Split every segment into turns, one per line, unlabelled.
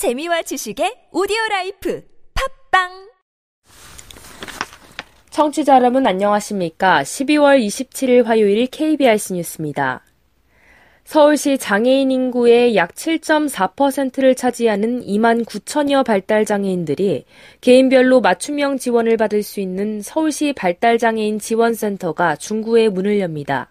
재미와 지식의 오디오 life 팟빵
청취자 여러분 안녕하십니까? 12월 27일 화요일 KBS 뉴스입니다. 서울시 장애인 인구의 약 7.4%를 차지하는 2만 9천여 발달 장애인들이 개인별로 맞춤형 지원을 받을 수 있는 서울시 발달 장애인 지원센터가 중구에 문을 엽니다.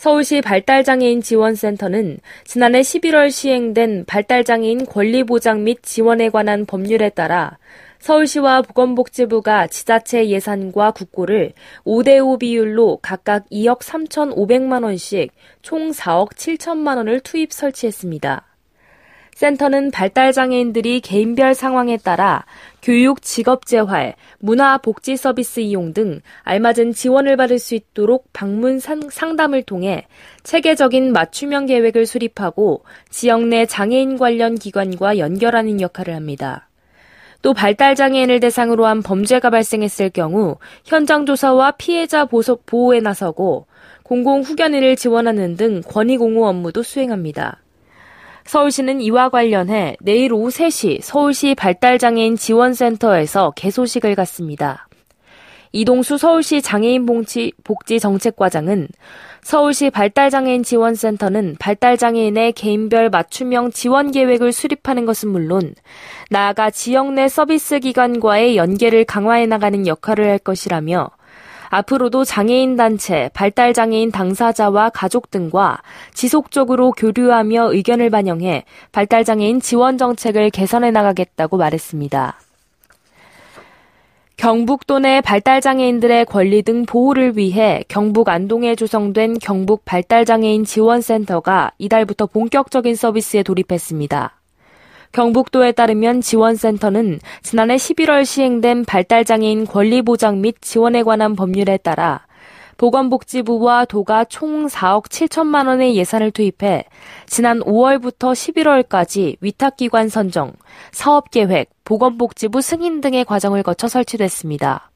서울시 발달장애인 지원센터는 지난해 11월 시행된 발달장애인 권리보장 및 지원에 관한 법률에 따라 서울시와 보건복지부가 지자체 예산과 국고를 5대5 비율로 각각 2억 3,500만 원씩 총 4억 7천만 원을 투입 설치했습니다. 센터는 발달장애인들이 개인별 상황에 따라 교육, 직업 재활, 문화, 복지 서비스 이용 등 알맞은 지원을 받을 수 있도록 방문 상담을 통해 체계적인 맞춤형 계획을 수립하고 지역 내 장애인 관련 기관과 연결하는 역할을 합니다. 또 발달장애인을 대상으로 한 범죄가 발생했을 경우 현장 조사와 피해자 보호에 나서고 공공 후견인을 지원하는 등 권익 옹호 업무도 수행합니다. 서울시는 이와 관련해 내일 오후 3시 서울시 발달장애인 지원센터에서 개소식을 갖습니다. 이동수 서울시 장애인 복지, 복지 정책과장은 서울시 발달장애인 지원센터는 발달장애인의 개인별 맞춤형 지원 계획을 수립하는 것은 물론 나아가 지역 내 서비스 기관과의 연계를 강화해 나가는 역할을 할 것이라며 앞으로도 장애인 단체, 발달 장애인 당사자와 가족 등과 지속적으로 교류하며 의견을 반영해 발달 장애인 지원 정책을 개선해 나가겠다고 말했습니다. 경북도 내 발달장애인들의 권리 등 보호를 위해 경북 안동에 조성된 경북 발달장애인 지원센터가 이달부터 본격적인 서비스에 돌입했습니다. 경북도에 따르면 지원센터는 지난해 11월 시행된 발달장애인 권리보장 및 지원에 관한 법률에 따라 보건복지부와 도가 총 4억 7천만 원의 예산을 투입해 지난 5월부터 11월까지 위탁기관 선정, 사업계획, 보건복지부 승인 등의 과정을 거쳐 설치됐습니다.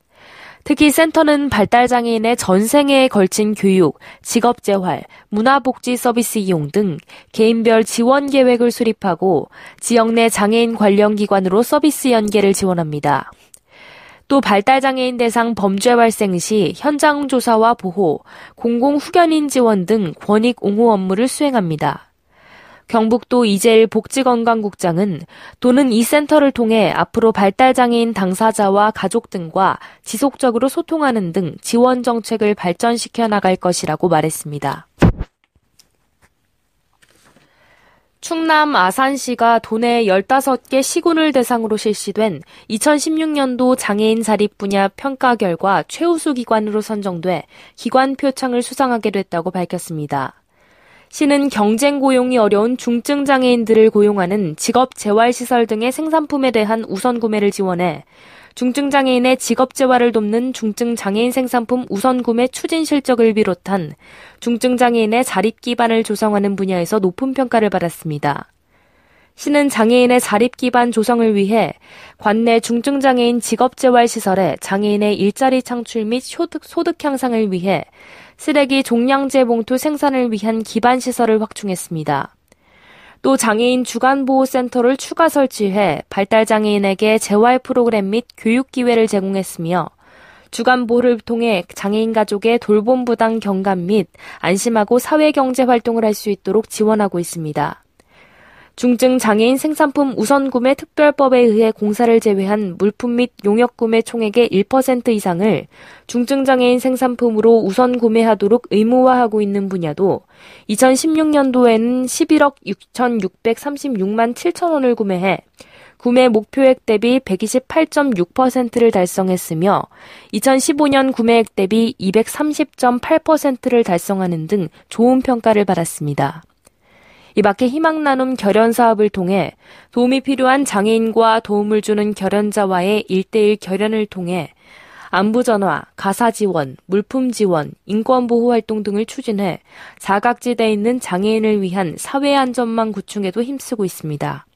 특히 센터는 발달장애인의 전생에 걸친 교육, 직업재활, 문화복지 서비스 이용 등 개인별 지원 계획을 수립하고 지역 내 장애인 관련 기관으로 서비스 연계를 지원합니다. 또 발달장애인 대상 범죄 발생 시 현장 조사와 보호, 공공 후견인 지원 등 권익 옹호 업무를 수행합니다. 경북도 이재일 복지건강국장은 또는 이 센터를 통해 앞으로 발달장애인 당사자와 가족 등과 지속적으로 소통하는 등 지원 정책을 발전시켜 나갈 것이라고 말했습니다. 충남 아산시가 도내 15개 시군을 대상으로 실시된 2016년도 장애인 자립 분야 평가 결과 최우수 기관으로 선정돼 기관 표창을 수상하게 됐다고 밝혔습니다. 시는 경쟁 고용이 어려운 중증 장애인들을 고용하는 직업 재활 시설 등의 생산품에 대한 우선 구매를 지원해 중증 장애인의 직업 재활을 돕는 중증 장애인 생산품 우선 구매 추진 실적을 비롯한 중증 장애인의 자립 기반을 조성하는 분야에서 높은 평가를 받았습니다. 시는 장애인의 자립 기반 조성을 위해 관내 중증 장애인 직업 재활 시설에 장애인의 일자리 창출 및 소득, 향상을 위해 쓰레기 종량제 봉투 생산을 위한 기반 시설을 확충했습니다. 또 장애인 주간보호센터를 추가 설치해 발달장애인에게 재활 프로그램 및 교육 기회를 제공했으며 주간보호를 통해 장애인 가족의 돌봄 부담 경감 및 안심하고 사회경제 활동을 할 수 있도록 지원하고 있습니다. 중증 장애인 생산품 우선 구매 특별법에 의해 공사를 제외한 물품 및 용역 구매 총액의 1% 이상을 중증 장애인 생산품으로 우선 구매하도록 의무화하고 있는 분야도 2016년도에는 11억 6,636만 7천 원을 구매해 구매 목표액 대비 128.6%를 달성했으며 2015년 구매액 대비 230.8%를 달성하는 등 좋은 평가를 받았습니다. 이 밖에 희망 나눔 결연 사업을 통해 도움이 필요한 장애인과 도움을 주는 결연자와의 일대일 결연을 통해 안부 전화, 가사 지원, 물품 지원, 인권 보호 활동 등을 추진해 사각지대에 있는 장애인을 위한 사회 안전망 구축에도 힘쓰고 있습니다.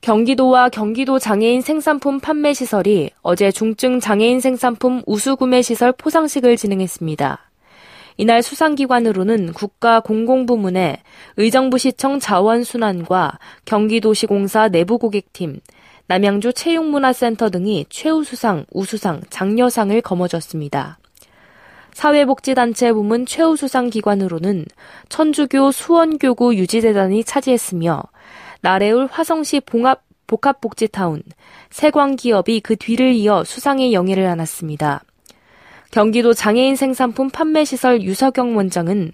경기도와 경기도 장애인 생산품 판매 시설이 어제 중증 장애인 생산품 우수 구매 시설 포상식을 진행했습니다. 이날 수상기관으로는 국가공공부문의 의정부시청 자원순환과 경기도시공사 내부고객팀, 남양주 체육문화센터 등이 최우수상, 우수상, 장려상을 거머쥐었습니다. 사회복지단체 부문 최우수상 기관으로는 천주교 수원교구 유지재단이 차지했으며 나래울 화성시 봉합 복합복지타운, 세광기업이 그 뒤를 이어 수상의 영예를 안았습니다. 경기도 장애인 생산품 판매시설 유석영 원장은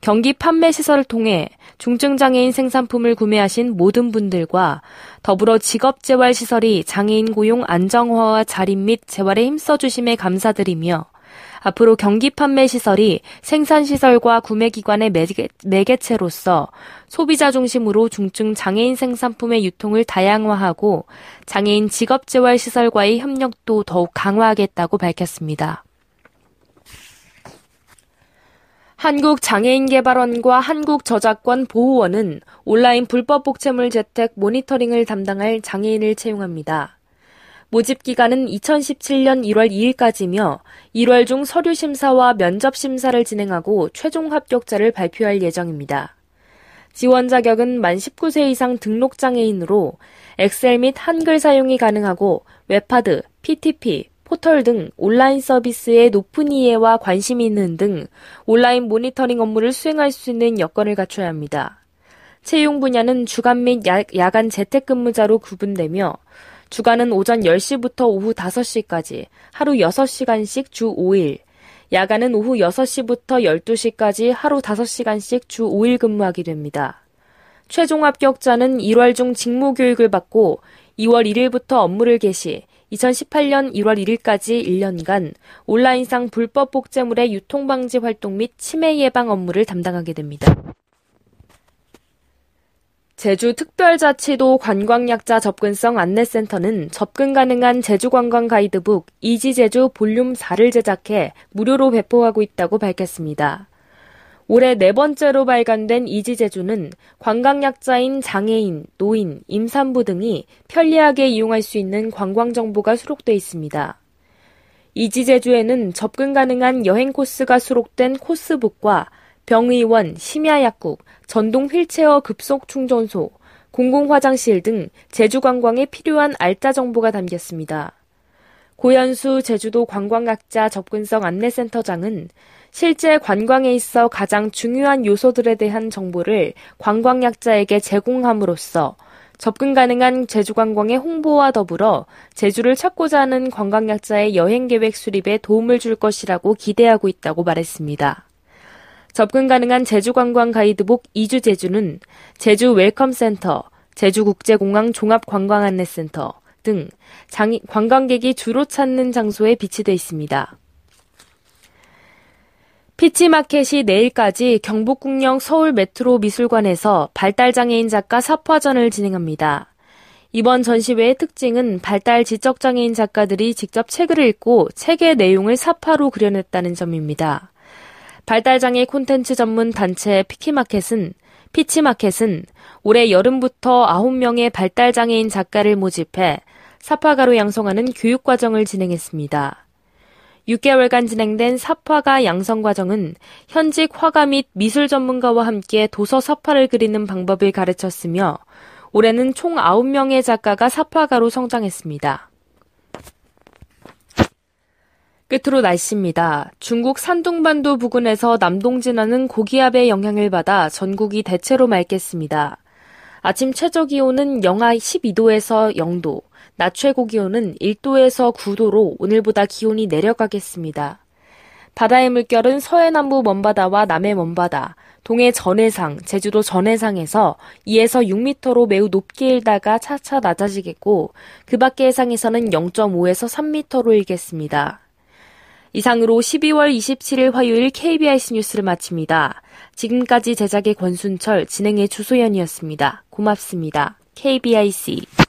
경기 판매시설을 통해 중증장애인 생산품을 구매하신 모든 분들과 더불어 직업재활시설이 장애인 고용 안정화와 자립 및 재활에 힘써주심에 감사드리며 앞으로 경기 판매 시설이 생산 시설과 구매 기관의 매개, 매개체로서 소비자 중심으로 중증 장애인 생산품의 유통을 다양화하고 장애인 직업 재활 시설과의 협력도 더욱 강화하겠다고 밝혔습니다. 한국장애인개발원과 한국저작권 보호원은 온라인 불법 복제물 재택 모니터링을 담당할 장애인을 채용합니다. 모집 기간은 2017년 1월 2일까지며 1월 중 서류 심사와 면접 심사를 진행하고 최종 합격자를 발표할 예정입니다. 지원 자격은 만 19세 이상 등록 장애인으로 엑셀 및 한글 사용이 가능하고 웹하드, FTP, 포털 등 온라인 서비스에 높은 이해와 관심이 있는 등 온라인 모니터링 업무를 수행할 수 있는 여건을 갖춰야 합니다. 채용 분야는 주간 및 야, 간 재택근무자로 구분되며 주간은 오전 10시부터 오후 5시까지 하루 6시간씩 주 5일, 야간은 오후 6시부터 12시까지 하루 5시간씩 주 5일 근무하게 됩니다. 최종 합격자는 1월 중 직무 교육을 받고 2월 1일부터 업무를 개시, 2018년 1월 1일까지 1년간 온라인상 불법 복제물의 유통 방지 활동 및 치매 예방 업무를 담당하게 됩니다. 제주특별자치도 관광약자 접근성 안내센터는 접근 가능한 제주관광 가이드북 이지제주 볼륨 4를 제작해 무료로 배포하고 있다고 밝혔습니다. 올해 네 번째로 발간된 이지제주는 관광약자인 장애인, 노인, 임산부 등이 편리하게 이용할 수 있는 관광 정보가 수록돼 있습니다. 이지제주에는 접근 가능한 여행 코스가 수록된 코스북과 병의원, 심야약국, 전동 휠체어 급속 충전소, 공공화장실 등 제주 관광에 필요한 알짜 정보가 담겼습니다. 고현수 제주도 관광학자 접근성 안내센터장은 실제 관광에 있어 가장 중요한 요소들에 대한 정보를 관광약자에게 제공함으로써 접근 가능한 제주 관광의 홍보와 더불어 제주를 찾고자 하는 관광약자의 여행 계획 수립에 도움을 줄 것이라고 기대하고 있다고 말했습니다. 접근 가능한 제주 관광 가이드북 이지 제주는 제주 웰컴 센터, 제주국제공항 종합관광안내센터 등 장, 관광객이 주로 찾는 장소에 비치돼 있습니다. 피치마켓이 내일까지 경복궁역 서울 메트로 미술관에서 발달장애인 작가 삽화전을 진행합니다. 이번 전시회의 특징은 발달 지적장애인 작가들이 직접 책을 읽고 책의 내용을 삽화로 그려냈다는 점입니다. 발달장애 콘텐츠 전문 단체 피키마켓은 피치마켓은 올해 여름부터 9명의 발달장애인 작가를 모집해 사파가로 양성하는 교육 과정을 진행했습니다. 6개월간 진행된 사파가 양성 과정은 현직 화가 및 미술 전문가와 함께 도서 사파를 그리는 방법을 가르쳤으며 올해는 총 9명의 작가가 사파가로 성장했습니다. 끝으로 날씨입니다. 중국 산둥반도 부근에서 남동 진하는 고기압의 영향을 받아 전국이 대체로 맑겠습니다. 아침 최저 기온은 영하 12도에서 0도, 낮 최고 기온은 1도에서 9도로 오늘보다 기온이 내려가겠습니다. 바다의 물결은 서해 남부 먼바다와 남해 먼바다, 동해 전해상, 제주도 전해상에서 2에서 6m로 매우 높게 일다가 차차 낮아지겠고, 그 밖의 해상에서는 0.5에서 3m로 일겠습니다. 이상으로 12월 27일 화요일 KBS 뉴스를 마칩니다. 지금까지 제작의 권순철, 진행의 주소연이었습니다. 고맙습니다. KBIC